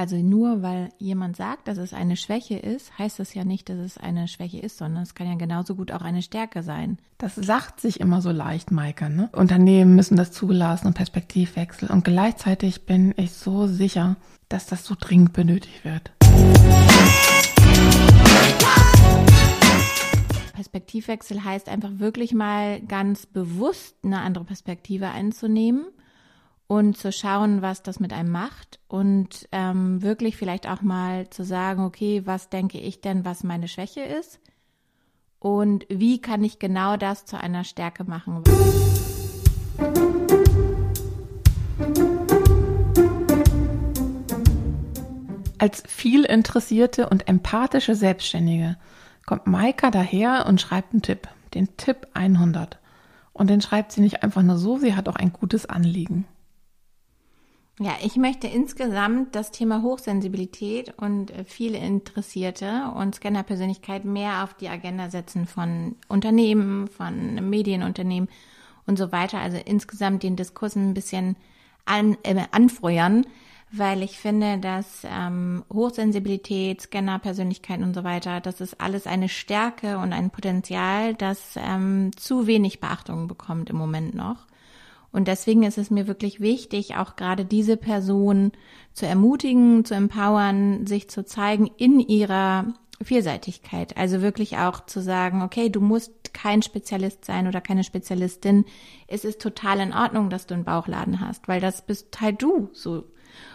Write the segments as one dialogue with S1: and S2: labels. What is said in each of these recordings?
S1: Also nur weil jemand sagt, dass es eine Schwäche ist, heißt das ja nicht, dass es eine Schwäche ist, sondern es kann ja genauso gut auch eine Stärke sein.
S2: Das sagt sich immer so leicht, Maike. Ne? Unternehmen müssen das zulassen und Perspektivwechsel. Und gleichzeitig bin ich so sicher, dass das so dringend benötigt wird.
S1: Perspektivwechsel heißt einfach wirklich mal ganz bewusst eine andere Perspektive einzunehmen und zu schauen, was das mit einem macht und ähm, wirklich vielleicht auch mal zu sagen, okay, was denke ich denn, was meine Schwäche ist und wie kann ich genau das zu einer Stärke machen.
S2: Als viel interessierte und empathische Selbstständige kommt Maika daher und schreibt einen Tipp, den Tipp 100. Und den schreibt sie nicht einfach nur so, sie hat auch ein gutes Anliegen.
S1: Ja, ich möchte insgesamt das Thema Hochsensibilität und äh, viele Interessierte und Scannerpersönlichkeit mehr auf die Agenda setzen von Unternehmen, von Medienunternehmen und so weiter. Also insgesamt den Diskurs ein bisschen an, äh, anfeuern, weil ich finde, dass ähm, Hochsensibilität, Scannerpersönlichkeit und so weiter, das ist alles eine Stärke und ein Potenzial, das ähm, zu wenig Beachtung bekommt im Moment noch. Und deswegen ist es mir wirklich wichtig, auch gerade diese Person zu ermutigen, zu empowern, sich zu zeigen in ihrer Vielseitigkeit. Also wirklich auch zu sagen, okay, du musst kein Spezialist sein oder keine Spezialistin. Es ist total in Ordnung, dass du einen Bauchladen hast, weil das bist halt du so.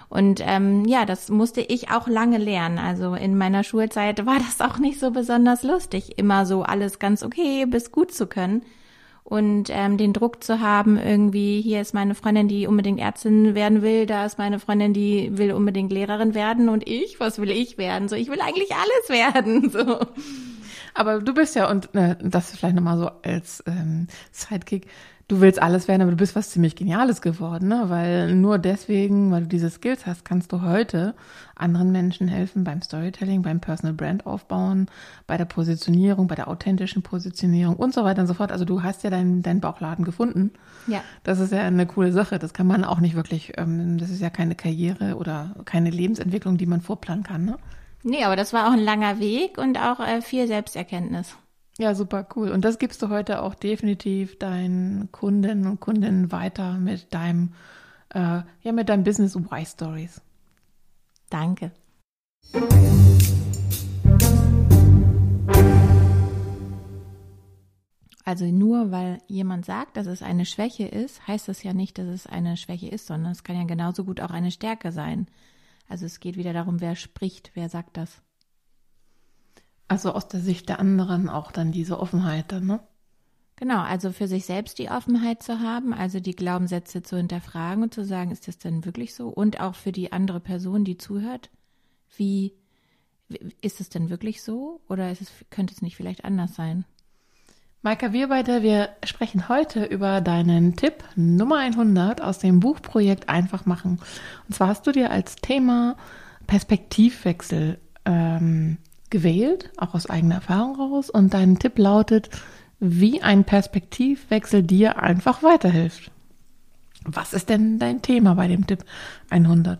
S1: Und ähm, ja, das musste ich auch lange lernen. Also in meiner Schulzeit war das auch nicht so besonders lustig, immer so alles ganz okay bis gut zu können und ähm, den Druck zu haben, irgendwie, hier ist meine Freundin, die unbedingt Ärztin werden will, da ist meine Freundin, die will unbedingt Lehrerin werden und ich, was will ich werden? So, ich will eigentlich alles werden. So.
S2: Aber du bist ja, und äh, das vielleicht nochmal so als ähm, Sidekick, du willst alles werden, aber du bist was ziemlich Geniales geworden, ne? Weil nur deswegen, weil du diese Skills hast, kannst du heute anderen Menschen helfen beim Storytelling, beim Personal Brand aufbauen, bei der Positionierung, bei der authentischen Positionierung und so weiter und so fort. Also du hast ja deinen dein Bauchladen gefunden.
S1: Ja.
S2: Das ist ja eine coole Sache. Das kann man auch nicht wirklich, ähm, das ist ja keine Karriere oder keine Lebensentwicklung, die man vorplanen kann, ne?
S1: Nee, aber das war auch ein langer Weg und auch äh, viel Selbsterkenntnis.
S2: Ja, super cool. Und das gibst du heute auch definitiv deinen Kundinnen und Kundinnen weiter mit deinem, äh, ja, mit deinem Business Y Stories.
S1: Danke. Also nur weil jemand sagt, dass es eine Schwäche ist, heißt das ja nicht, dass es eine Schwäche ist, sondern es kann ja genauso gut auch eine Stärke sein. Also es geht wieder darum, wer spricht, wer sagt das.
S2: Also aus der Sicht der anderen auch dann diese Offenheit dann, ne?
S1: Genau, also für sich selbst die Offenheit zu haben, also die Glaubenssätze zu hinterfragen und zu sagen, ist das denn wirklich so? Und auch für die andere Person, die zuhört, wie ist es denn wirklich so? Oder ist es, könnte es nicht vielleicht anders sein?
S2: Maika, wir beide, wir sprechen heute über deinen Tipp Nummer 100 aus dem Buchprojekt Einfach machen. Und zwar hast du dir als Thema Perspektivwechsel ähm, gewählt, auch aus eigener Erfahrung raus. Und dein Tipp lautet, wie ein Perspektivwechsel dir einfach weiterhilft. Was ist denn dein Thema bei dem Tipp 100?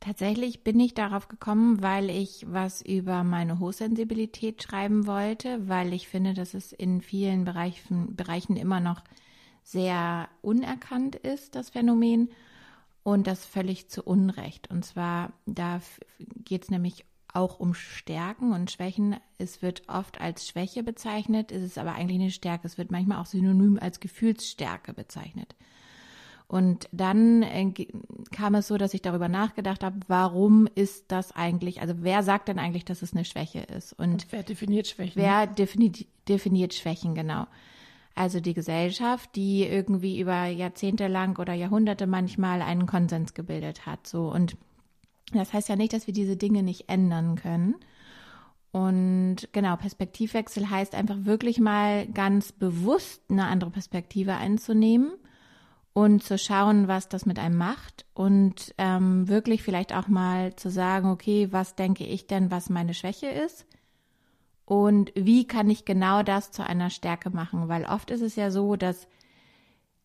S1: Tatsächlich bin ich darauf gekommen, weil ich was über meine Hochsensibilität schreiben wollte, weil ich finde, dass es in vielen Bereichen, Bereichen immer noch sehr unerkannt ist, das Phänomen. Und das völlig zu Unrecht. Und zwar, da geht es nämlich auch um Stärken und Schwächen. Es wird oft als Schwäche bezeichnet, ist es aber eigentlich eine Stärke. Es wird manchmal auch synonym als Gefühlsstärke bezeichnet. Und dann äh, kam es so, dass ich darüber nachgedacht habe, warum ist das eigentlich, also wer sagt denn eigentlich, dass es eine Schwäche ist? Und, und
S2: wer definiert Schwächen?
S1: Wer definiert, definiert Schwächen, genau. Also die Gesellschaft, die irgendwie über Jahrzehnte lang oder Jahrhunderte manchmal einen Konsens gebildet hat. So und das heißt ja nicht, dass wir diese Dinge nicht ändern können. Und genau, Perspektivwechsel heißt einfach wirklich mal ganz bewusst eine andere Perspektive einzunehmen und zu schauen, was das mit einem macht und ähm, wirklich vielleicht auch mal zu sagen, okay, was denke ich denn, was meine Schwäche ist und wie kann ich genau das zu einer Stärke machen, weil oft ist es ja so, dass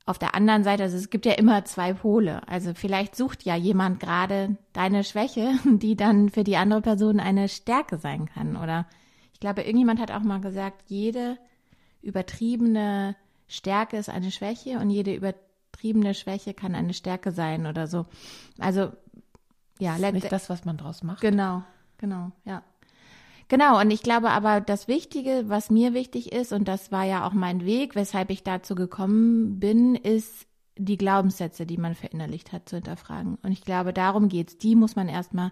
S1: auf der anderen Seite, also es gibt ja immer zwei Pole. Also vielleicht sucht ja jemand gerade deine Schwäche, die dann für die andere Person eine Stärke sein kann. Oder ich glaube, irgendjemand hat auch mal gesagt, jede übertriebene Stärke ist eine Schwäche und jede übertriebene Schwäche kann eine Stärke sein oder so. Also ja,
S2: nicht das, was man draus macht.
S1: Genau, genau, ja. Genau, und ich glaube aber, das Wichtige, was mir wichtig ist, und das war ja auch mein Weg, weshalb ich dazu gekommen bin, ist die Glaubenssätze, die man verinnerlicht hat, zu hinterfragen. Und ich glaube, darum geht's. Die muss man erstmal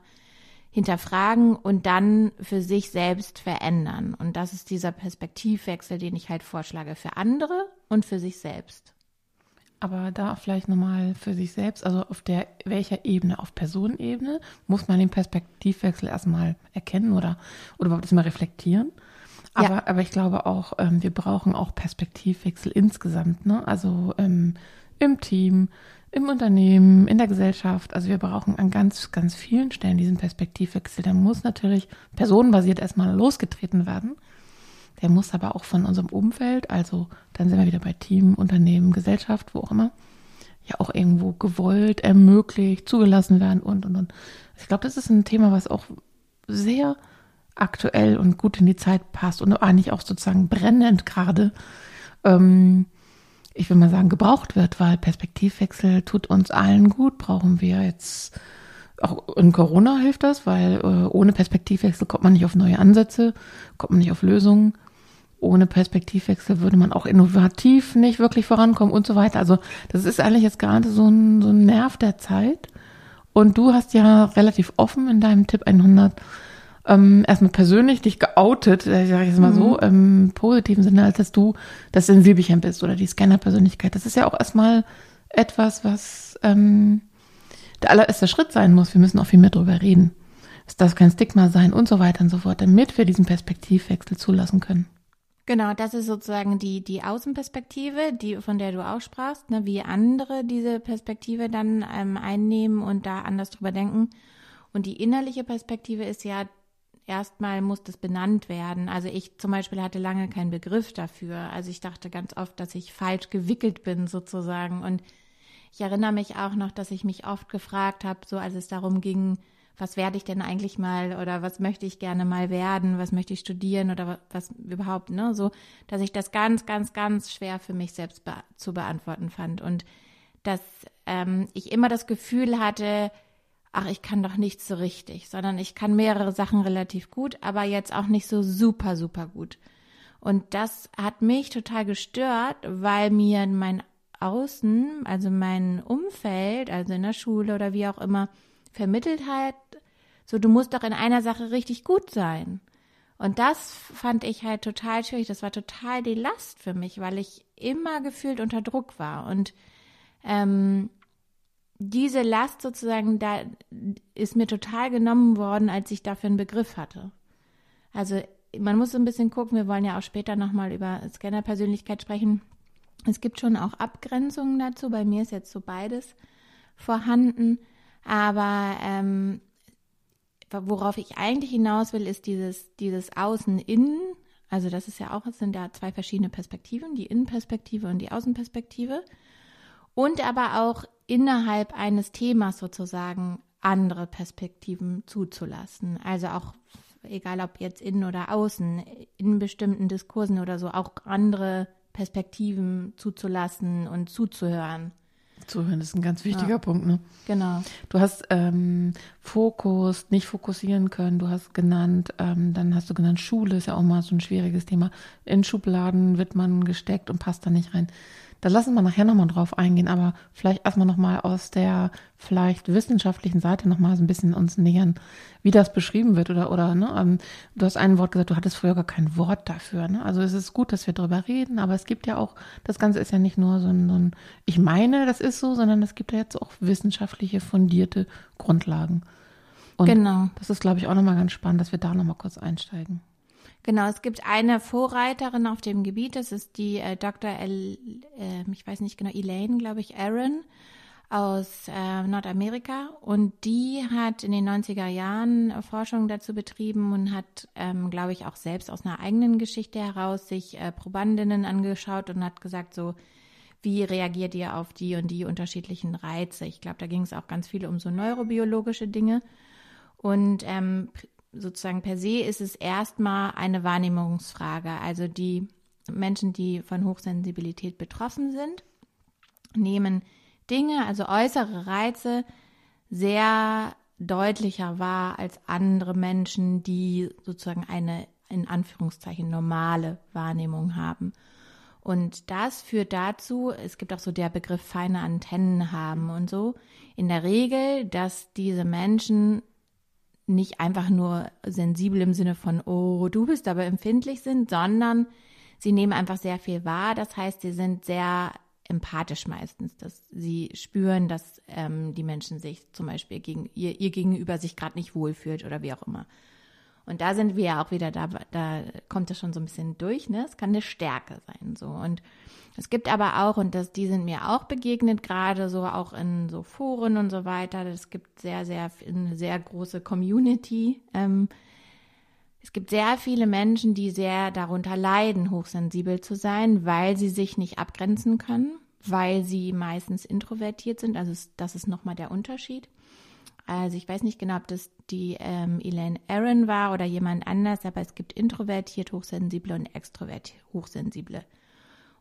S1: hinterfragen und dann für sich selbst verändern. Und das ist dieser Perspektivwechsel, den ich halt vorschlage für andere und für sich selbst.
S2: Aber da vielleicht nochmal für sich selbst, also auf der welcher Ebene? Auf Personenebene muss man den Perspektivwechsel erstmal erkennen oder, oder überhaupt erstmal reflektieren. Aber, ja. aber ich glaube auch, ähm, wir brauchen auch Perspektivwechsel insgesamt, ne? Also ähm, im Team, im Unternehmen, in der Gesellschaft. Also wir brauchen an ganz, ganz vielen Stellen diesen Perspektivwechsel. Der muss natürlich personenbasiert erstmal losgetreten werden. Der muss aber auch von unserem Umfeld, also dann sind wir wieder bei Team, Unternehmen, Gesellschaft, wo auch immer, ja auch irgendwo gewollt, ermöglicht, zugelassen werden und, und, und. Ich glaube, das ist ein Thema, was auch sehr aktuell und gut in die Zeit passt und eigentlich auch sozusagen brennend gerade, ähm, ich will mal sagen, gebraucht wird, weil Perspektivwechsel tut uns allen gut, brauchen wir jetzt auch in Corona hilft das, weil äh, ohne Perspektivwechsel kommt man nicht auf neue Ansätze, kommt man nicht auf Lösungen ohne Perspektivwechsel würde man auch innovativ nicht wirklich vorankommen und so weiter. Also das ist eigentlich jetzt gerade so ein, so ein Nerv der Zeit. Und du hast ja relativ offen in deinem Tipp 100 ähm, erstmal persönlich dich geoutet, äh, sage ich jetzt mal mhm. so, im positiven Sinne, als dass du das Sensibelchen bist oder die Scanner-Persönlichkeit. Das ist ja auch erstmal etwas, was ähm, der allererste Schritt sein muss. Wir müssen auch viel mehr drüber reden. Es darf kein Stigma sein und so weiter und so fort, damit wir diesen Perspektivwechsel zulassen können.
S1: Genau, das ist sozusagen die, die Außenperspektive, die, von der du auch sprachst, ne, wie andere diese Perspektive dann ähm, einnehmen und da anders drüber denken. Und die innerliche Perspektive ist ja, erstmal muss das benannt werden. Also ich zum Beispiel hatte lange keinen Begriff dafür. Also ich dachte ganz oft, dass ich falsch gewickelt bin sozusagen. Und ich erinnere mich auch noch, dass ich mich oft gefragt habe, so als es darum ging, was werde ich denn eigentlich mal oder was möchte ich gerne mal werden, was möchte ich studieren oder was überhaupt, ne, so, dass ich das ganz, ganz, ganz schwer für mich selbst be zu beantworten fand und dass ähm, ich immer das Gefühl hatte, ach, ich kann doch nichts so richtig, sondern ich kann mehrere Sachen relativ gut, aber jetzt auch nicht so super, super gut. Und das hat mich total gestört, weil mir mein Außen, also mein Umfeld, also in der Schule oder wie auch immer, vermittelt hat, so du musst doch in einer Sache richtig gut sein. Und das fand ich halt total schwierig. Das war total die Last für mich, weil ich immer gefühlt unter Druck war. Und ähm, diese Last sozusagen, da ist mir total genommen worden, als ich dafür einen Begriff hatte. Also man muss so ein bisschen gucken, wir wollen ja auch später nochmal über Scanner-Persönlichkeit sprechen. Es gibt schon auch Abgrenzungen dazu. Bei mir ist jetzt so beides vorhanden. Aber ähm, worauf ich eigentlich hinaus will, ist dieses, dieses Außen-Innen. Also das ist ja auch, es sind ja zwei verschiedene Perspektiven, die Innenperspektive und die Außenperspektive. Und aber auch innerhalb eines Themas sozusagen andere Perspektiven zuzulassen. Also auch, egal ob jetzt innen oder außen, in bestimmten Diskursen oder so, auch andere Perspektiven zuzulassen und zuzuhören.
S2: Zuhören ist ein ganz wichtiger ja. Punkt, ne?
S1: Genau.
S2: Du hast ähm, Fokus, nicht fokussieren können, du hast genannt, ähm, dann hast du genannt, Schule ist ja auch mal so ein schwieriges Thema. In Schubladen wird man gesteckt und passt da nicht rein. Da lassen wir nachher nochmal drauf eingehen, aber vielleicht erstmal nochmal aus der vielleicht wissenschaftlichen Seite nochmal so ein bisschen uns nähern, wie das beschrieben wird oder, oder, ne, ähm, du hast ein Wort gesagt, du hattest früher gar kein Wort dafür, ne? Also es ist gut, dass wir drüber reden, aber es gibt ja auch, das Ganze ist ja nicht nur so ein, so ein ich meine, das ist so, sondern es gibt ja jetzt auch wissenschaftliche, fundierte Grundlagen. Und genau. das ist, glaube ich, auch nochmal ganz spannend, dass wir da nochmal kurz einsteigen.
S1: Genau, es gibt eine Vorreiterin auf dem Gebiet, das ist die äh, Dr. El, äh, ich weiß nicht genau, Elaine, glaube ich, Aaron aus äh, Nordamerika und die hat in den 90er Jahren Forschung dazu betrieben und hat, ähm, glaube ich, auch selbst aus einer eigenen Geschichte heraus sich äh, Probandinnen angeschaut und hat gesagt, so, wie reagiert ihr auf die und die unterschiedlichen Reize? Ich glaube, da ging es auch ganz viel um so neurobiologische Dinge. Und ähm, sozusagen per se ist es erstmal eine Wahrnehmungsfrage. Also die Menschen, die von Hochsensibilität betroffen sind, nehmen Dinge, also äußere Reize, sehr deutlicher wahr als andere Menschen, die sozusagen eine in Anführungszeichen normale Wahrnehmung haben. Und das führt dazu, es gibt auch so der Begriff feine Antennen haben und so, in der Regel, dass diese Menschen nicht einfach nur sensibel im Sinne von, oh, du bist aber empfindlich sind, sondern sie nehmen einfach sehr viel wahr. Das heißt, sie sind sehr empathisch meistens, dass sie spüren, dass ähm, die Menschen sich zum Beispiel gegen ihr, ihr Gegenüber sich gerade nicht wohlfühlt oder wie auch immer. Und da sind wir ja auch wieder, da, da kommt das schon so ein bisschen durch, ne? Es kann eine Stärke sein, so. Und es gibt aber auch, und das, die sind mir auch begegnet, gerade so auch in so Foren und so weiter. Es gibt sehr, sehr, eine sehr große Community. Ähm, es gibt sehr viele Menschen, die sehr darunter leiden, hochsensibel zu sein, weil sie sich nicht abgrenzen können, weil sie meistens introvertiert sind. Also das ist nochmal der Unterschied. Also ich weiß nicht genau, ob das die ähm, Elaine Aaron war oder jemand anders, aber es gibt introvertiert Hochsensible und extrovertiert Hochsensible.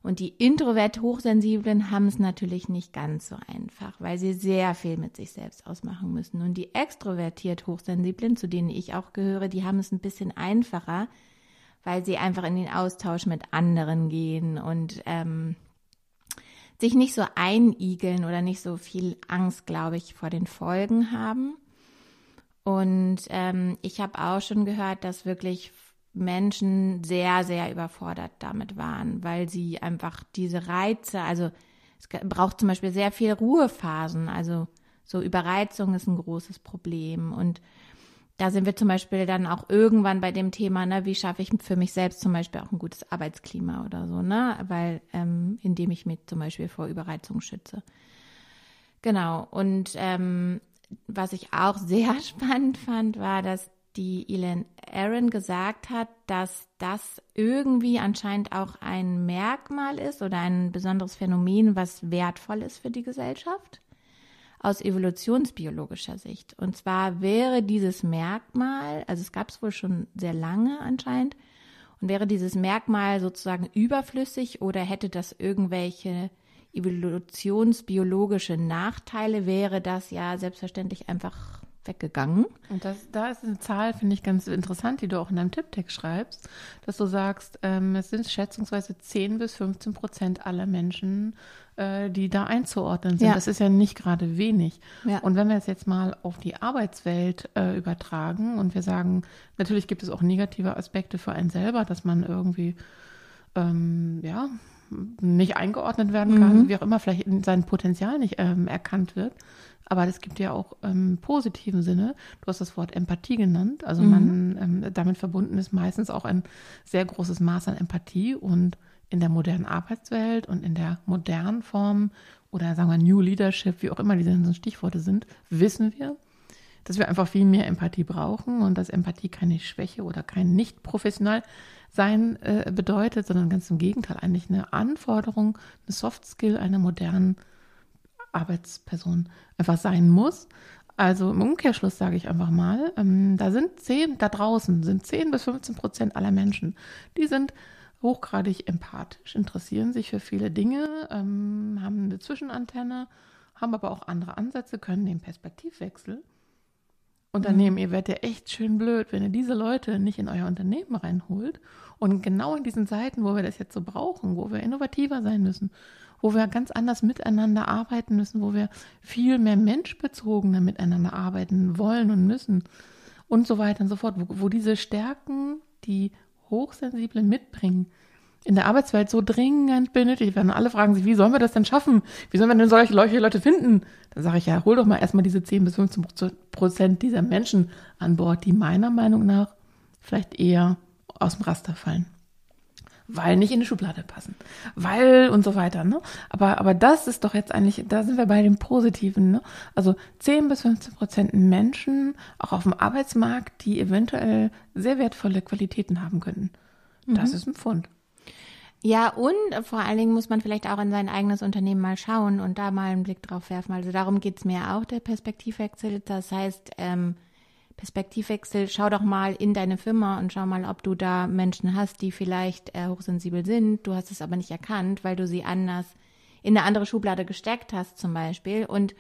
S1: Und die introvert Hochsensiblen haben es natürlich nicht ganz so einfach, weil sie sehr viel mit sich selbst ausmachen müssen. Und die extrovertiert Hochsensiblen, zu denen ich auch gehöre, die haben es ein bisschen einfacher, weil sie einfach in den Austausch mit anderen gehen und ähm, sich nicht so einigeln oder nicht so viel Angst, glaube ich, vor den Folgen haben. Und ähm, ich habe auch schon gehört, dass wirklich Menschen sehr, sehr überfordert damit waren, weil sie einfach diese Reize, also es braucht zum Beispiel sehr viel Ruhephasen, also so Überreizung ist ein großes Problem und da sind wir zum Beispiel dann auch irgendwann bei dem Thema, ne, wie schaffe ich für mich selbst zum Beispiel auch ein gutes Arbeitsklima oder so, ne, weil ähm, indem ich mich zum Beispiel vor Überreizung schütze. Genau. Und ähm, was ich auch sehr spannend fand, war, dass die Elaine Aaron gesagt hat, dass das irgendwie anscheinend auch ein Merkmal ist oder ein besonderes Phänomen, was wertvoll ist für die Gesellschaft aus evolutionsbiologischer Sicht. Und zwar wäre dieses Merkmal, also es gab es wohl schon sehr lange anscheinend, und wäre dieses Merkmal sozusagen überflüssig oder hätte das irgendwelche evolutionsbiologische Nachteile, wäre das ja selbstverständlich einfach weggegangen.
S2: Und das, da ist eine Zahl, finde ich ganz interessant, die du auch in deinem Tipptext schreibst, dass du sagst, ähm, es sind schätzungsweise 10 bis 15 Prozent aller Menschen, äh, die da einzuordnen sind. Ja. Das ist ja nicht gerade wenig. Ja. Und wenn wir es jetzt mal auf die Arbeitswelt äh, übertragen und wir sagen, natürlich gibt es auch negative Aspekte für einen selber, dass man irgendwie, ähm, ja, nicht eingeordnet werden kann, mhm. wie auch immer, vielleicht sein Potenzial nicht ähm, erkannt wird. Aber es gibt ja auch im ähm, positiven Sinne, du hast das Wort Empathie genannt, also mhm. man ähm, damit verbunden ist meistens auch ein sehr großes Maß an Empathie und in der modernen Arbeitswelt und in der modernen Form oder sagen wir New Leadership, wie auch immer diese Stichworte sind, wissen wir, dass wir einfach viel mehr Empathie brauchen und dass Empathie keine Schwäche oder kein nicht professional sein äh, bedeutet, sondern ganz im Gegenteil eigentlich eine Anforderung, eine Soft Skill einer modernen Arbeitsperson einfach sein muss. Also im Umkehrschluss sage ich einfach mal, ähm, da sind zehn, da draußen sind zehn bis 15 Prozent aller Menschen, die sind hochgradig empathisch, interessieren sich für viele Dinge, ähm, haben eine Zwischenantenne, haben aber auch andere Ansätze, können den Perspektivwechsel. Unternehmen, mhm. ihr werdet ja echt schön blöd, wenn ihr diese Leute nicht in euer Unternehmen reinholt. Und genau in diesen Zeiten, wo wir das jetzt so brauchen, wo wir innovativer sein müssen, wo wir ganz anders miteinander arbeiten müssen, wo wir viel mehr menschbezogener miteinander arbeiten wollen und müssen und so weiter und so fort, wo, wo diese Stärken, die Hochsensiblen mitbringen, in der Arbeitswelt so dringend benötigt werden. Alle fragen sich, wie sollen wir das denn schaffen? Wie sollen wir denn solche Leute finden? Dann sage ich ja, hol doch mal erstmal diese 10 bis 15 Prozent dieser Menschen an Bord, die meiner Meinung nach vielleicht eher aus dem Raster fallen weil nicht in die Schublade passen, weil und so weiter. Ne? Aber, aber das ist doch jetzt eigentlich, da sind wir bei dem Positiven. Ne? Also 10 bis 15 Prozent Menschen, auch auf dem Arbeitsmarkt, die eventuell sehr wertvolle Qualitäten haben könnten. Das mhm. ist ein Pfund.
S1: Ja, und vor allen Dingen muss man vielleicht auch in sein eigenes Unternehmen mal schauen und da mal einen Blick drauf werfen. Also darum geht's mir auch, der Perspektivwechsel. Das heißt, ähm, Perspektivwechsel, schau doch mal in deine Firma und schau mal, ob du da Menschen hast, die vielleicht äh, hochsensibel sind. Du hast es aber nicht erkannt, weil du sie anders in eine andere Schublade gesteckt hast zum Beispiel. Und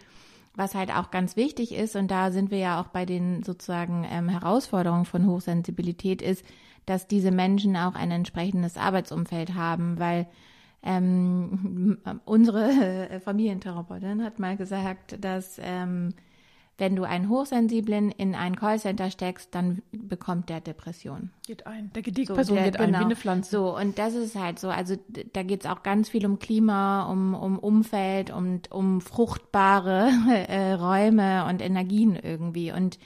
S1: was halt auch ganz wichtig ist, und da sind wir ja auch bei den sozusagen ähm, Herausforderungen von Hochsensibilität, ist, dass diese Menschen auch ein entsprechendes Arbeitsumfeld haben, weil ähm, unsere Familientherapeutin hat mal gesagt, dass ähm, wenn du einen Hochsensiblen in ein Callcenter steckst, dann bekommt der Depression.
S2: Geht ein. Der geht die so, Person der, geht genau. ein, wie genau. eine Pflanze.
S1: So, und das ist halt so. Also da geht es auch ganz viel um Klima, um, um Umfeld und um fruchtbare äh, Räume und Energien irgendwie. Und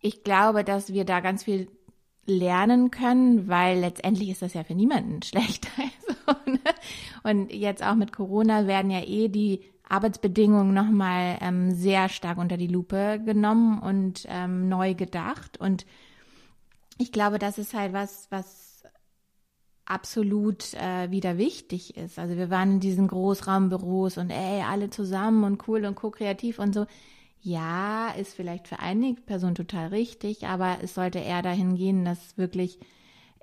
S1: ich glaube, dass wir da ganz viel lernen können, weil letztendlich ist das ja für niemanden schlecht. Also, ne? Und jetzt auch mit Corona werden ja eh die Arbeitsbedingungen nochmal ähm, sehr stark unter die Lupe genommen und ähm, neu gedacht. Und ich glaube, das ist halt was, was absolut äh, wieder wichtig ist. Also wir waren in diesen Großraumbüros und ey, alle zusammen und cool und co-kreativ und so. Ja, ist vielleicht für einige Personen total richtig, aber es sollte eher dahin gehen, dass wirklich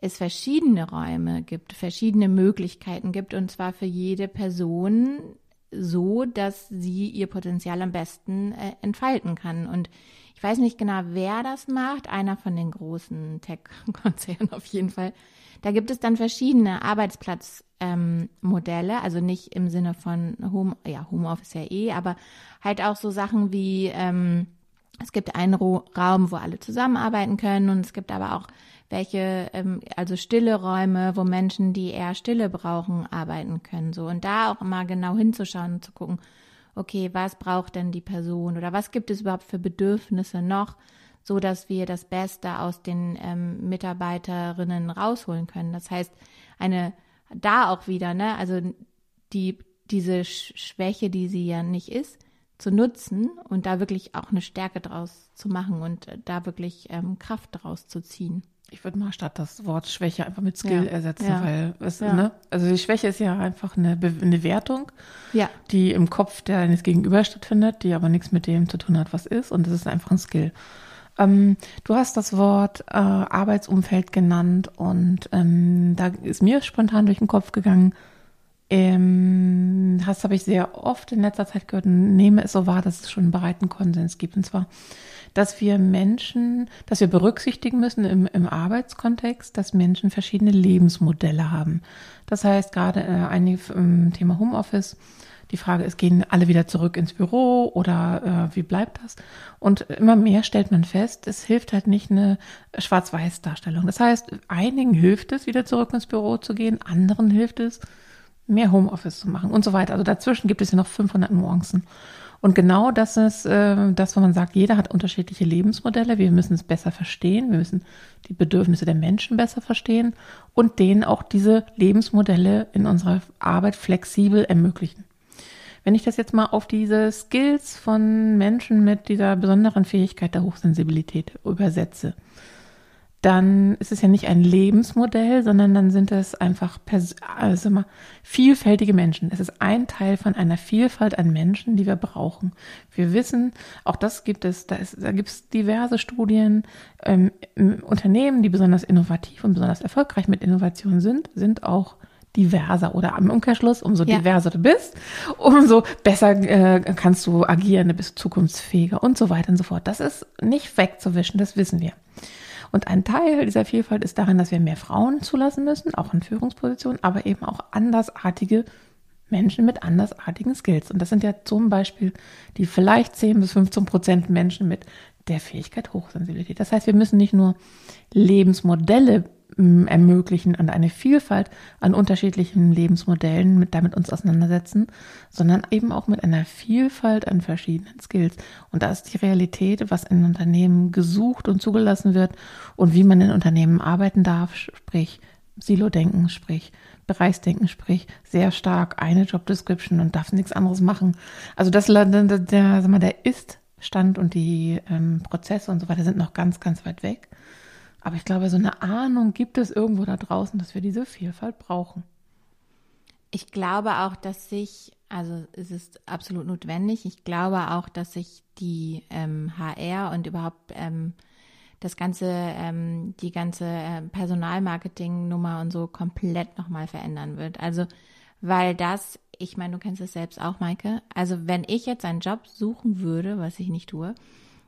S1: es verschiedene Räume gibt, verschiedene Möglichkeiten gibt und zwar für jede Person so, dass sie ihr Potenzial am besten äh, entfalten kann. Und ich weiß nicht genau, wer das macht, einer von den großen Tech-Konzernen auf jeden Fall. Da gibt es dann verschiedene Arbeitsplatzmodelle, ähm, also nicht im Sinne von Home, ja, Homeoffice ja eh, aber halt auch so Sachen wie, ähm, es gibt einen Raum, wo alle zusammenarbeiten können und es gibt aber auch welche, ähm, also stille Räume, wo Menschen, die eher Stille brauchen, arbeiten können. So und da auch immer genau hinzuschauen und zu gucken, okay, was braucht denn die Person oder was gibt es überhaupt für Bedürfnisse noch, so dass wir das Beste aus den ähm, Mitarbeiterinnen rausholen können. Das heißt, eine da auch wieder, ne, also die diese Schwäche, die sie ja nicht ist, zu nutzen und da wirklich auch eine Stärke draus zu machen und äh, da wirklich ähm, Kraft draus zu ziehen.
S2: Ich würde mal statt das Wort Schwäche einfach mit Skill ja. ersetzen, ja. weil es, ja. ne, also die Schwäche ist ja einfach eine, eine Wertung, die im Kopf deines Gegenüber stattfindet, die aber nichts mit dem zu tun hat, was ist, und das ist einfach ein Skill. Ähm, du hast das Wort äh, Arbeitsumfeld genannt und ähm, da ist mir spontan durch den Kopf gegangen, ähm, das habe ich sehr oft in letzter Zeit gehört und nehme es so wahr, dass es schon einen breiten Konsens gibt. Und zwar, dass wir Menschen, dass wir berücksichtigen müssen im, im Arbeitskontext, dass Menschen verschiedene Lebensmodelle haben. Das heißt, gerade äh, einige im Thema Homeoffice, die Frage ist, gehen alle wieder zurück ins Büro oder äh, wie bleibt das? Und immer mehr stellt man fest, es hilft halt nicht eine Schwarz-Weiß-Darstellung. Das heißt, einigen hilft es, wieder zurück ins Büro zu gehen, anderen hilft es, mehr Homeoffice zu machen und so weiter. Also dazwischen gibt es ja noch 500 Nuancen. Und genau das ist äh, das, wo man sagt, jeder hat unterschiedliche Lebensmodelle. Wir müssen es besser verstehen. Wir müssen die Bedürfnisse der Menschen besser verstehen und denen auch diese Lebensmodelle in unserer Arbeit flexibel ermöglichen. Wenn ich das jetzt mal auf diese Skills von Menschen mit dieser besonderen Fähigkeit der Hochsensibilität übersetze, dann ist es ja nicht ein Lebensmodell, sondern dann sind es einfach also mal, vielfältige Menschen. Es ist ein Teil von einer Vielfalt an Menschen, die wir brauchen. Wir wissen, auch das gibt es, da, ist, da gibt es diverse Studien. Ähm, Unternehmen, die besonders innovativ und besonders erfolgreich mit Innovation sind, sind auch diverser oder am Umkehrschluss, umso ja. diverser du bist, umso besser äh, kannst du agieren, du bist zukunftsfähiger und so weiter und so fort. Das ist nicht wegzuwischen, das wissen wir. Und ein Teil dieser Vielfalt ist darin, dass wir mehr Frauen zulassen müssen, auch in Führungspositionen, aber eben auch andersartige Menschen mit andersartigen Skills. Und das sind ja zum Beispiel die vielleicht 10 bis 15 Prozent Menschen mit der Fähigkeit Hochsensibilität. Das heißt, wir müssen nicht nur Lebensmodelle ermöglichen und eine Vielfalt an unterschiedlichen Lebensmodellen mit damit uns auseinandersetzen, sondern eben auch mit einer Vielfalt an verschiedenen Skills. Und da ist die Realität, was in Unternehmen gesucht und zugelassen wird und wie man in Unternehmen arbeiten darf, sprich Silo-Denken, sprich Bereichsdenken, sprich sehr stark eine Job Description und darf nichts anderes machen. Also das der, der, der Ist-Stand und die ähm, Prozesse und so weiter sind noch ganz, ganz weit weg. Aber ich glaube, so eine Ahnung gibt es irgendwo da draußen, dass wir diese Vielfalt brauchen.
S1: ich glaube auch, dass sich, also es ist absolut notwendig, ich glaube auch, dass sich die ähm, HR und überhaupt ähm, das ganze, ähm, die ganze äh, Personalmarketing-Nummer und so komplett nochmal verändern wird. Also, weil das, ich meine, du kennst es selbst auch, Maike. Also, wenn ich jetzt einen Job suchen würde, was ich nicht tue,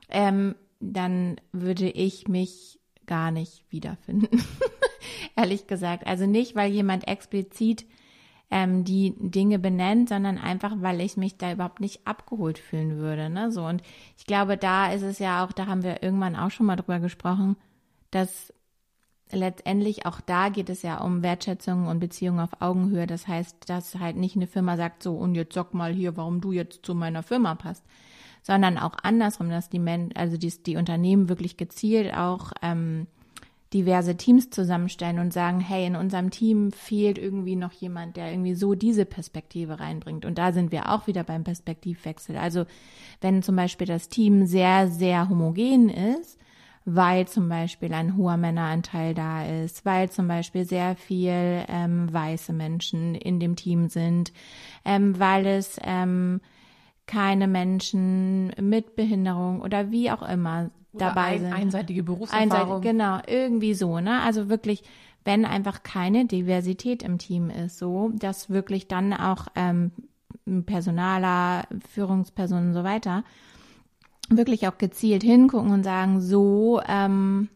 S1: ähm, dann würde ich mich gar nicht wiederfinden. Ehrlich gesagt. Also nicht, weil jemand explizit ähm, die Dinge benennt, sondern einfach, weil ich mich da überhaupt nicht abgeholt fühlen würde. Ne? So und ich glaube, da ist es ja auch, da haben wir irgendwann auch schon mal drüber gesprochen, dass letztendlich auch da geht es ja um Wertschätzung und Beziehungen auf Augenhöhe. Das heißt, dass halt nicht eine Firma sagt so und jetzt sag mal hier, warum du jetzt zu meiner Firma passt, sondern auch andersrum, dass die Men also die, die Unternehmen wirklich gezielt auch ähm, diverse Teams zusammenstellen und sagen, hey, in unserem Team fehlt irgendwie noch jemand, der irgendwie so diese Perspektive reinbringt. Und da sind wir auch wieder beim Perspektivwechsel. Also wenn zum Beispiel das Team sehr, sehr homogen ist, weil zum Beispiel ein hoher Männeranteil da ist, weil zum Beispiel sehr viel ähm, weiße Menschen in dem Team sind, ähm, weil es ähm, keine Menschen mit Behinderung oder wie auch immer oder dabei ein, sind.
S2: Einseitige Berufserfahrung.
S1: Einseitig, genau, irgendwie so, ne? Also wirklich, wenn einfach keine Diversität im Team ist, so, dass wirklich dann auch ähm, Personaler, Führungspersonen und so weiter wirklich auch gezielt hingucken und sagen, so, ähm,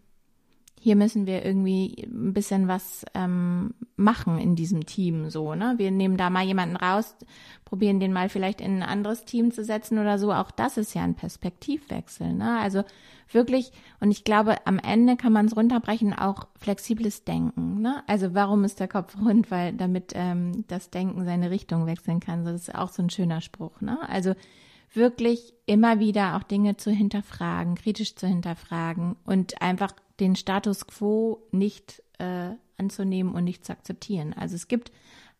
S1: hier müssen wir irgendwie ein bisschen was ähm, machen in diesem Team so, ne? Wir nehmen da mal jemanden raus, probieren den mal vielleicht in ein anderes Team zu setzen oder so. Auch das ist ja ein Perspektivwechsel, ne? Also wirklich, und ich glaube, am Ende kann man es runterbrechen, auch flexibles Denken, ne? Also warum ist der Kopf rund? Weil damit ähm, das Denken seine Richtung wechseln kann. Das ist auch so ein schöner Spruch, ne? Also wirklich immer wieder auch Dinge zu hinterfragen, kritisch zu hinterfragen und einfach den Status quo nicht äh, anzunehmen und nicht zu akzeptieren. Also es gibt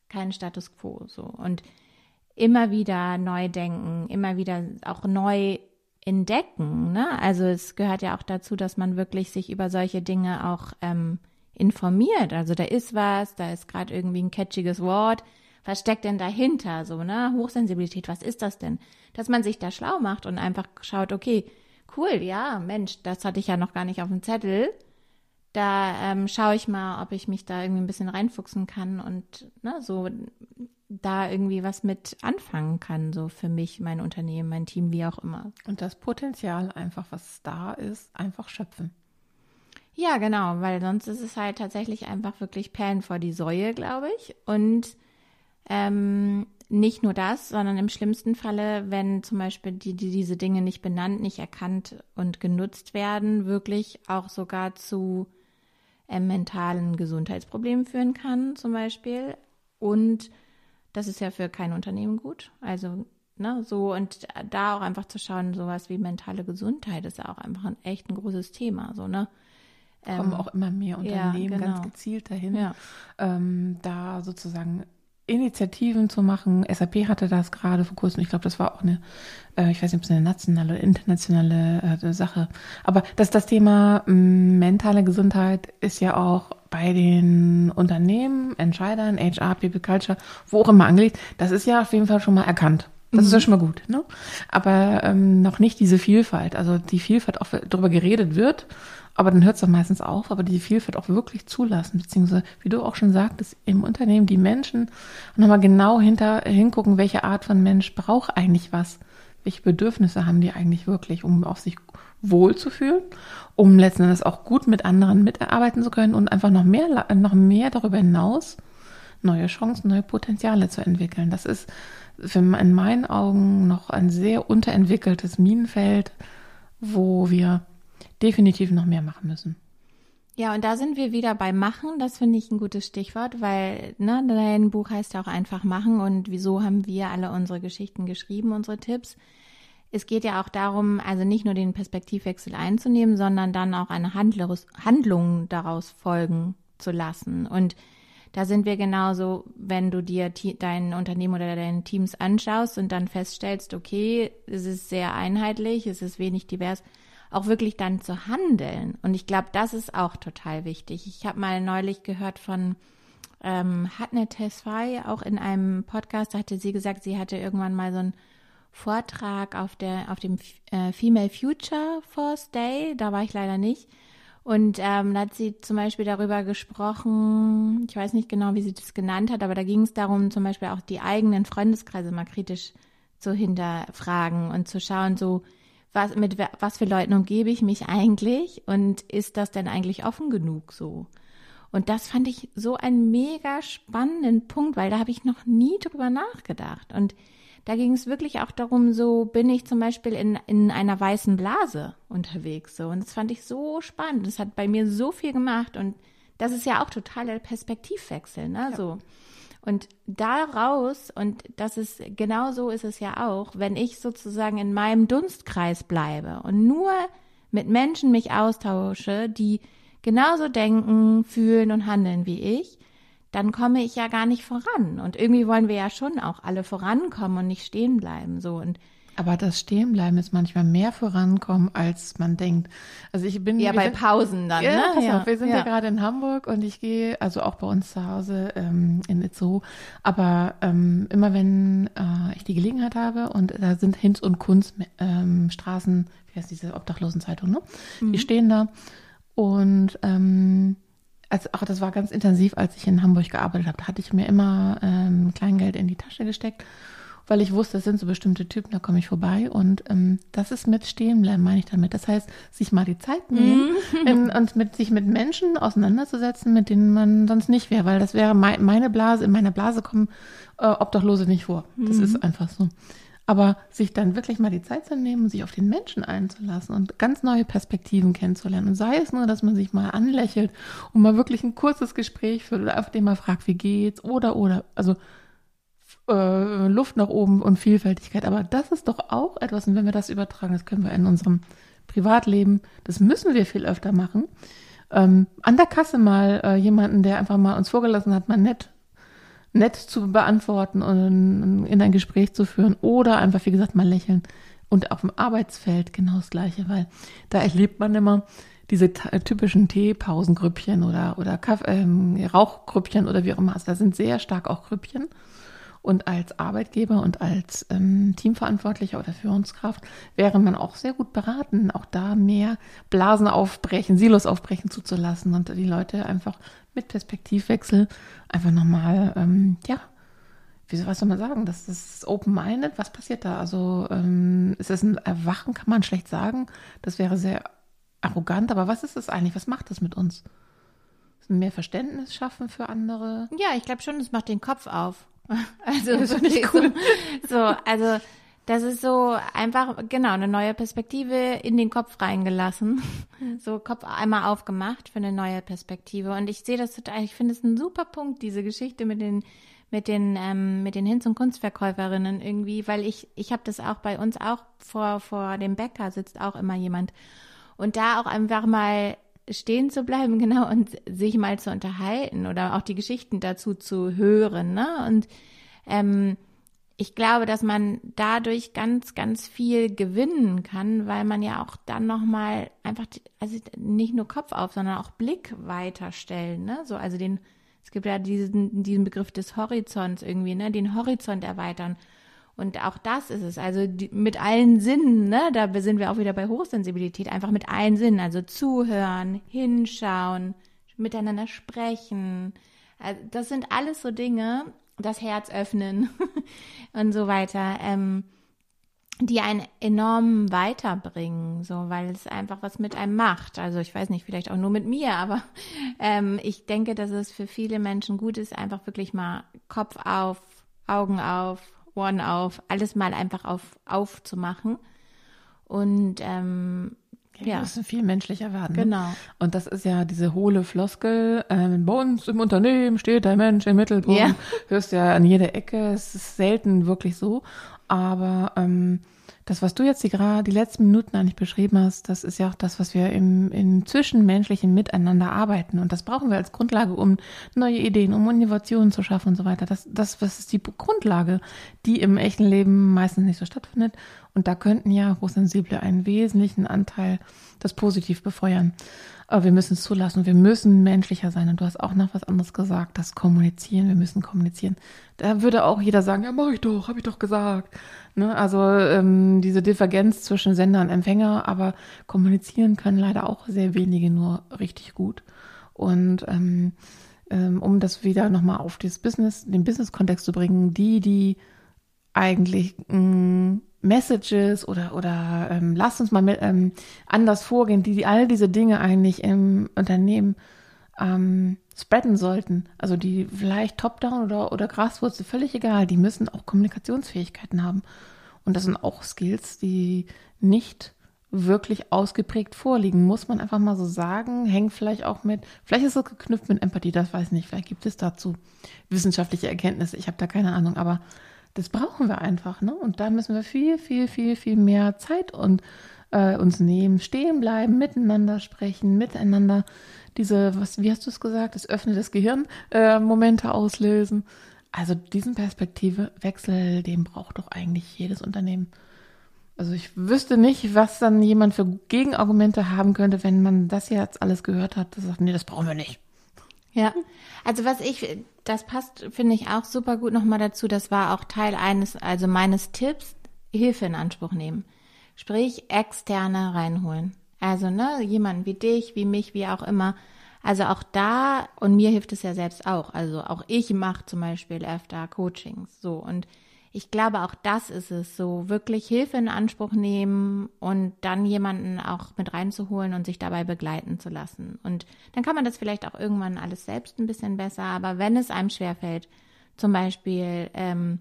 S1: keinen Status quo so und immer wieder neu denken, immer wieder auch neu entdecken. Ne? Also es gehört ja auch dazu, dass man wirklich sich über solche Dinge auch ähm, informiert. Also da ist was, da ist gerade irgendwie ein catchiges Wort. Was steckt denn dahinter? So, ne? Hochsensibilität, was ist das denn? Dass man sich da schlau macht und einfach schaut, okay, cool, ja, Mensch, das hatte ich ja noch gar nicht auf dem Zettel. Da ähm, schaue ich mal, ob ich mich da irgendwie ein bisschen reinfuchsen kann und ne, so da irgendwie was mit anfangen kann, so für mich, mein Unternehmen, mein Team, wie auch immer.
S2: Und das Potenzial einfach, was da ist, einfach schöpfen.
S1: Ja, genau, weil sonst ist es halt tatsächlich einfach wirklich Perlen vor die Säue, glaube ich. Und ähm, nicht nur das, sondern im schlimmsten Falle, wenn zum Beispiel die, die, diese Dinge nicht benannt, nicht erkannt und genutzt werden, wirklich auch sogar zu äh, mentalen Gesundheitsproblemen führen kann, zum Beispiel. Und das ist ja für kein Unternehmen gut. Also, ne, so und da auch einfach zu schauen, sowas wie mentale Gesundheit ist ja auch einfach ein echt ein großes Thema, so, ne?
S2: Kommen ähm, auch immer mehr Unternehmen ja, genau. ganz gezielt dahin, ja. ähm, da sozusagen Initiativen zu machen. SAP hatte das gerade vor kurzem. Ich glaube, das war auch eine, äh, ich weiß nicht, ob es eine nationale oder internationale äh, Sache. Aber das, das Thema mm, mentale Gesundheit ist ja auch bei den Unternehmen, Entscheidern, HR, People Culture, wo auch immer angelegt. Das ist ja auf jeden Fall schon mal erkannt. Das mhm. ist ja schon mal gut, ne? Aber ähm, noch nicht diese Vielfalt. Also die Vielfalt, auch darüber geredet wird aber dann hört es doch meistens auf, aber die Vielfalt auch wirklich zulassen, beziehungsweise, wie du auch schon sagtest, im Unternehmen die Menschen nochmal genau hinter, hingucken, welche Art von Mensch braucht eigentlich was, welche Bedürfnisse haben die eigentlich wirklich, um auf sich wohlzufühlen, um letzten Endes auch gut mit anderen mitarbeiten zu können und einfach noch mehr, noch mehr darüber hinaus neue Chancen, neue Potenziale zu entwickeln. Das ist in meinen Augen noch ein sehr unterentwickeltes Minenfeld, wo wir definitiv noch mehr machen müssen.
S1: Ja, und da sind wir wieder bei Machen. Das finde ich ein gutes Stichwort, weil ne, dein Buch heißt ja auch einfach machen und wieso haben wir alle unsere Geschichten geschrieben, unsere Tipps. Es geht ja auch darum, also nicht nur den Perspektivwechsel einzunehmen, sondern dann auch eine Handlung daraus folgen zu lassen. Und da sind wir genauso, wenn du dir dein Unternehmen oder deine Teams anschaust und dann feststellst, okay, es ist sehr einheitlich, es ist wenig divers, auch wirklich dann zu handeln. Und ich glaube, das ist auch total wichtig. Ich habe mal neulich gehört von ähm, hat eine Tesfaye auch in einem Podcast, hatte sie gesagt, sie hatte irgendwann mal so einen Vortrag auf der auf dem äh, Female Future Force Day, da war ich leider nicht. Und ähm, da hat sie zum Beispiel darüber gesprochen, ich weiß nicht genau, wie sie das genannt hat, aber da ging es darum, zum Beispiel auch die eigenen Freundeskreise mal kritisch zu hinterfragen und zu schauen, so was mit was für Leuten umgebe ich mich eigentlich und ist das denn eigentlich offen genug so? Und das fand ich so einen mega spannenden Punkt, weil da habe ich noch nie drüber nachgedacht. Und da ging es wirklich auch darum, so bin ich zum Beispiel in, in einer weißen Blase unterwegs. So. Und das fand ich so spannend. Das hat bei mir so viel gemacht. Und das ist ja auch totaler Perspektivwechsel, ne? Ja. So. Und daraus, und das ist genau so ist es ja auch, wenn ich sozusagen in meinem Dunstkreis bleibe und nur mit Menschen mich austausche, die genauso denken, fühlen und handeln wie ich, dann komme ich ja gar nicht voran. Und irgendwie wollen wir ja schon auch alle vorankommen und nicht stehen bleiben. So und
S2: aber das Stehenbleiben ist manchmal mehr vorankommen, als man denkt. Also ich bin
S1: ja bei sind, Pausen dann. Ja,
S2: ne? pass
S1: ja,
S2: auf, wir sind ja. ja. gerade in Hamburg und ich gehe, also auch bei uns zu Hause ähm, in Itzehoe, aber ähm, immer wenn äh, ich die Gelegenheit habe und da sind Hinz und Kunst ähm, Straßen, wie heißt diese Obdachlosenzeitung, ne? Mhm. Die stehen da und ähm, also auch das war ganz intensiv, als ich in Hamburg gearbeitet habe. Da hatte ich mir immer ähm, Kleingeld in die Tasche gesteckt, weil ich wusste, das sind so bestimmte Typen, da komme ich vorbei. Und ähm, das ist mit Stehenbleiben, meine ich damit. Das heißt, sich mal die Zeit nehmen mhm. und mit, sich mit Menschen auseinanderzusetzen, mit denen man sonst nicht wäre, weil das wäre mein, meine Blase, in meiner Blase kommen äh, Obdachlose nicht vor. Das mhm. ist einfach so. Aber sich dann wirklich mal die Zeit zu nehmen, sich auf den Menschen einzulassen und ganz neue Perspektiven kennenzulernen. Und sei es nur, dass man sich mal anlächelt und mal wirklich ein kurzes Gespräch führt oder einfach den mal fragt, wie geht's oder oder. Also äh, Luft nach oben und Vielfältigkeit. Aber das ist doch auch etwas, und wenn wir das übertragen, das können wir in unserem Privatleben, das müssen wir viel öfter machen. Ähm, an der Kasse mal äh, jemanden, der einfach mal uns vorgelassen hat, mal nett nett zu beantworten und in ein Gespräch zu führen oder einfach, wie gesagt, mal lächeln. Und auf dem Arbeitsfeld genau das Gleiche, weil da erlebt man immer diese typischen Teepausengrüppchen oder, oder Kaff ähm, Rauchgrüppchen oder wie auch immer. Also da sind sehr stark auch Grüppchen. Und als Arbeitgeber und als ähm, Teamverantwortlicher oder Führungskraft wäre man auch sehr gut beraten, auch da mehr Blasen aufbrechen, Silos aufbrechen zuzulassen und die Leute einfach mit Perspektivwechsel einfach nochmal, ähm, ja, wie was soll man sagen? Das ist open-minded. Was passiert da? Also ähm, ist es ein Erwachen, kann man schlecht sagen. Das wäre sehr arrogant, aber was ist das eigentlich? Was macht das mit uns? Mehr Verständnis schaffen für andere?
S1: Ja, ich glaube schon, es macht den Kopf auf. Also das finde ich cool. So, also das ist so einfach, genau, eine neue Perspektive in den Kopf reingelassen. So Kopf einmal aufgemacht für eine neue Perspektive. Und ich sehe das total, ich finde es ein super Punkt, diese Geschichte mit den, mit den, ähm, mit den Hinz- und Kunstverkäuferinnen irgendwie, weil ich, ich habe das auch bei uns auch vor, vor dem Bäcker sitzt auch immer jemand. Und da auch einfach mal stehen zu bleiben, genau, und sich mal zu unterhalten oder auch die Geschichten dazu zu hören, ne? Und ähm, ich glaube, dass man dadurch ganz, ganz viel gewinnen kann, weil man ja auch dann nochmal einfach, also nicht nur Kopf auf, sondern auch Blick weiterstellen, ne? So, also den, es gibt ja diesen, diesen Begriff des Horizonts irgendwie, ne? Den Horizont erweitern. Und auch das ist es. Also die, mit allen Sinnen, ne, da sind wir auch wieder bei Hochsensibilität, einfach mit allen Sinnen. Also zuhören, hinschauen, miteinander sprechen. Also das sind alles so Dinge, das Herz öffnen und so weiter, ähm, die einen enorm weiterbringen, so weil es einfach was mit einem macht. Also ich weiß nicht, vielleicht auch nur mit mir, aber ähm, ich denke, dass es für viele Menschen gut ist, einfach wirklich mal Kopf auf, Augen auf, Ohren auf, alles mal einfach auf aufzumachen. Und ähm,
S2: ja, ja. müssen viel menschlicher werden.
S1: Ne? Genau.
S2: Und das ist ja diese hohle Floskel. Ähm, bei uns im Unternehmen steht der Mensch im Mittelpunkt. Ja. Hörst ja an jeder Ecke. Es ist selten wirklich so. Aber ähm, das, was du jetzt die, gerade die letzten Minuten eigentlich beschrieben hast, das ist ja auch das, was wir im, im zwischenmenschlichen Miteinander arbeiten. Und das brauchen wir als Grundlage, um neue Ideen, um Innovationen zu schaffen und so weiter. Das, das, das ist die Grundlage, die im echten Leben meistens nicht so stattfindet. Und da könnten ja Hochsensible einen wesentlichen Anteil das positiv befeuern. Aber wir müssen es zulassen. Wir müssen menschlicher sein. Und du hast auch noch was anderes gesagt, das Kommunizieren. Wir müssen kommunizieren. Da würde auch jeder sagen, ja, mach ich doch, habe ich doch gesagt. Ne? Also ähm, diese Divergenz zwischen Sender und Empfänger, aber kommunizieren können leider auch sehr wenige nur richtig gut. Und ähm, ähm, um das wieder nochmal auf das Business, den Business-Kontext zu bringen, die, die eigentlich mh, Messages oder, oder ähm, lasst uns mal mit, ähm, anders vorgehen, die, die all diese Dinge eigentlich im Unternehmen ähm, spreaden sollten. Also die vielleicht Top-Down oder, oder Graswurzel, völlig egal, die müssen auch Kommunikationsfähigkeiten haben. Und das sind auch Skills, die nicht wirklich ausgeprägt vorliegen, muss man einfach mal so sagen. Hängt vielleicht auch mit, vielleicht ist es geknüpft mit Empathie, das weiß ich nicht. Vielleicht gibt es dazu wissenschaftliche Erkenntnisse, ich habe da keine Ahnung, aber das brauchen wir einfach, ne? Und da müssen wir viel, viel, viel, viel mehr Zeit und äh, uns nehmen, stehen bleiben, miteinander sprechen, miteinander diese, was, wie hast du es gesagt, das Öffnen des Gehirn äh, Momente auslösen. Also diesen Perspektivewechsel, den braucht doch eigentlich jedes Unternehmen. Also ich wüsste nicht, was dann jemand für Gegenargumente haben könnte, wenn man das jetzt alles gehört hat, das sagt, nee, das brauchen wir nicht.
S1: Ja, also was ich, das passt, finde ich auch super gut nochmal dazu. Das war auch Teil eines, also meines Tipps, Hilfe in Anspruch nehmen. Sprich, externe reinholen. Also, ne, jemanden wie dich, wie mich, wie auch immer. Also auch da, und mir hilft es ja selbst auch. Also auch ich mache zum Beispiel öfter Coachings. So, und ich glaube, auch das ist es, so wirklich Hilfe in Anspruch nehmen und dann jemanden auch mit reinzuholen und sich dabei begleiten zu lassen. Und dann kann man das vielleicht auch irgendwann alles selbst ein bisschen besser, aber wenn es einem schwerfällt, zum Beispiel ähm,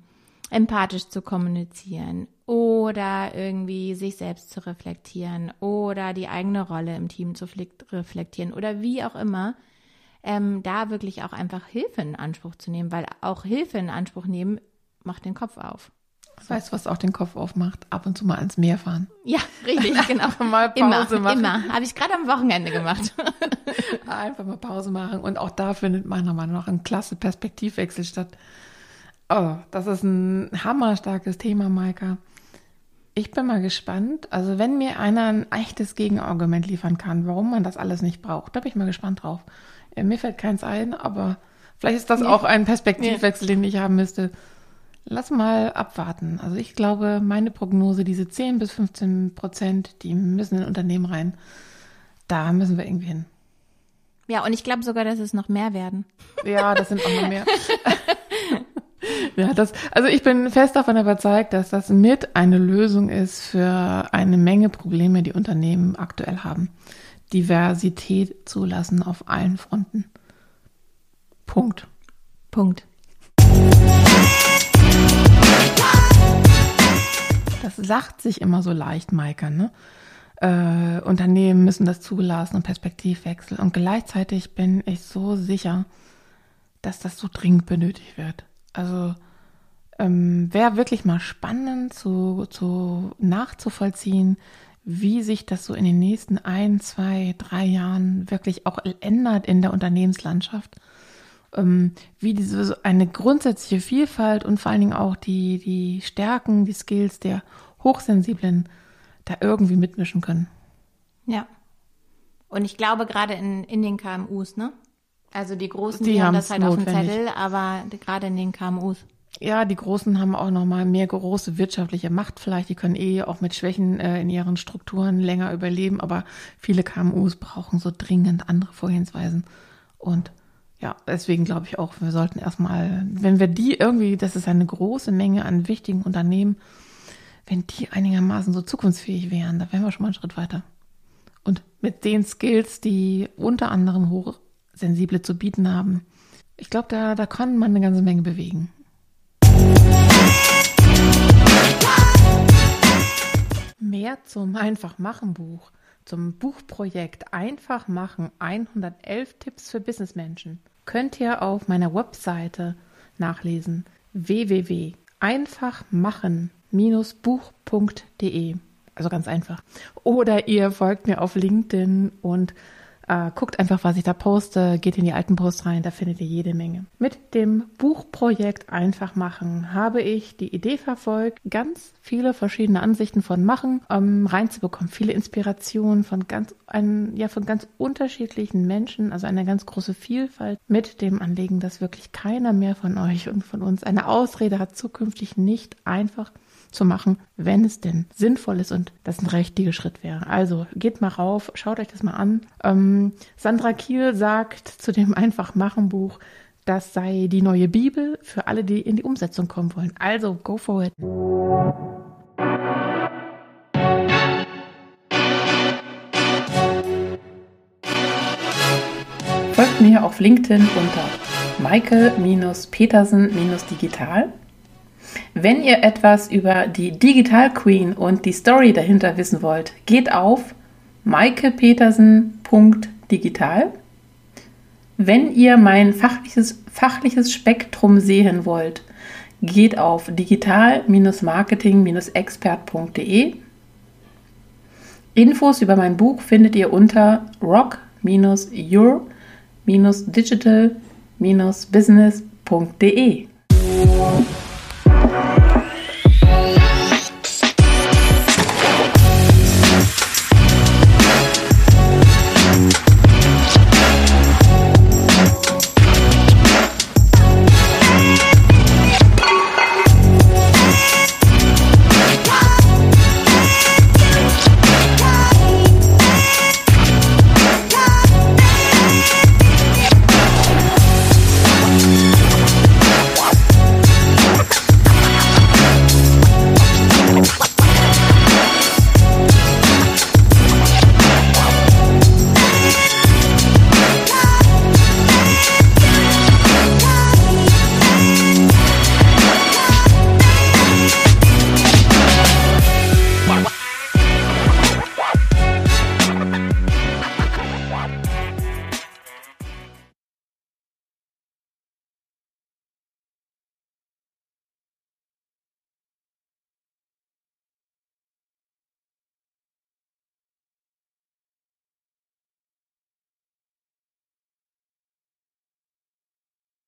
S1: empathisch zu kommunizieren oder irgendwie sich selbst zu reflektieren oder die eigene Rolle im Team zu reflektieren oder wie auch immer, ähm, da wirklich auch einfach Hilfe in Anspruch zu nehmen, weil auch Hilfe in Anspruch nehmen macht den Kopf auf.
S2: So. Weißt du, was auch den Kopf aufmacht? Ab und zu mal ans Meer fahren.
S1: Ja, richtig, genau.
S2: mal Pause
S1: immer,
S2: machen.
S1: Immer. Habe ich gerade am Wochenende gemacht.
S2: Einfach mal Pause machen. Und auch da findet meiner Meinung nach ein klasse Perspektivwechsel statt. Oh, das ist ein hammerstarkes Thema, Maika. Ich bin mal gespannt. Also, wenn mir einer ein echtes Gegenargument liefern kann, warum man das alles nicht braucht, da bin ich mal gespannt drauf. Mir fällt keins ein, aber vielleicht ist das nee. auch ein Perspektivwechsel, nee. den ich haben müsste. Lass mal abwarten. Also ich glaube, meine Prognose, diese 10 bis 15 Prozent, die müssen in Unternehmen rein. Da müssen wir irgendwie hin.
S1: Ja, und ich glaube sogar, dass es noch mehr werden.
S2: Ja, das sind auch noch mehr. ja, das, also ich bin fest davon überzeugt, dass das mit eine Lösung ist für eine Menge Probleme, die Unternehmen aktuell haben. Diversität zulassen auf allen Fronten. Punkt.
S1: Punkt.
S2: Das sagt sich immer so leicht, Maika, ne? Äh, Unternehmen müssen das zulassen und Perspektivwechsel. Und gleichzeitig bin ich so sicher, dass das so dringend benötigt wird. Also ähm, wäre wirklich mal spannend zu, zu nachzuvollziehen, wie sich das so in den nächsten ein, zwei, drei Jahren wirklich auch ändert in der Unternehmenslandschaft wie diese eine grundsätzliche Vielfalt und vor allen Dingen auch die, die Stärken, die Skills der Hochsensiblen da irgendwie mitmischen können.
S1: Ja. Und ich glaube gerade in, in den KMUs, ne? Also die Großen, die, die haben das halt notwendig. auf dem Zettel, aber gerade in den KMUs.
S2: Ja, die Großen haben auch nochmal mehr große wirtschaftliche Macht vielleicht. Die können eh auch mit Schwächen äh, in ihren Strukturen länger überleben. Aber viele KMUs brauchen so dringend andere Vorgehensweisen. Und ja, deswegen glaube ich auch, wir sollten erstmal, wenn wir die irgendwie, das ist eine große Menge an wichtigen Unternehmen, wenn die einigermaßen so zukunftsfähig wären, da wären wir schon mal einen Schritt weiter. Und mit den Skills, die unter anderem Hochsensible zu bieten haben, ich glaube, da, da kann man eine ganze Menge bewegen. Mehr zum Einfach-Machen-Buch zum Buchprojekt Einfach machen 111 Tipps für Businessmenschen könnt ihr auf meiner Webseite nachlesen www.einfachmachen-buch.de also ganz einfach. Oder ihr folgt mir auf LinkedIn und Äh, guckt einfach, was ich da poste, geht in die alten Posts rein, da findet ihr jede Menge. Mit dem Buchprojekt Einfach machen habe ich die Idee verfolgt, ganz viele verschiedene Ansichten von Machen ähm, reinzubekommen, viele Inspirationen von ganz, ein, ja, von ganz unterschiedlichen Menschen, also eine ganz große Vielfalt mit dem Anliegen, dass wirklich keiner mehr von euch und von uns eine Ausrede hat, zukünftig nicht einfach zu machen, wenn es denn sinnvoll ist und das ein richtiger Schritt wäre. Also geht mal rauf, schaut euch das mal an. Ähm, Sandra Kiel sagt zu dem Einfach machen Buch, das sei die neue Bibel für alle, die in die Umsetzung kommen wollen. Also go for it. Folgt mir auf LinkedIn unter Michael-Petersen-Digital wenn ihr etwas über die Digital Queen und die Story dahinter wissen wollt, geht auf maikepetersen.digital. Wenn ihr mein fachliches, fachliches Spektrum sehen wollt, geht auf digital-marketing-expert.de. Infos über mein Buch findet ihr unter rock-your-digital-business.de.